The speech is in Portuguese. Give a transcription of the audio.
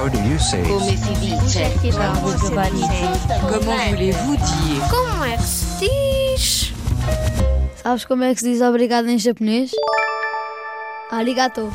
How do you say Come si dice? Como voulez-vous dire Como é que se diz? Sabes como é que se diz obrigado em japonês? Arigato.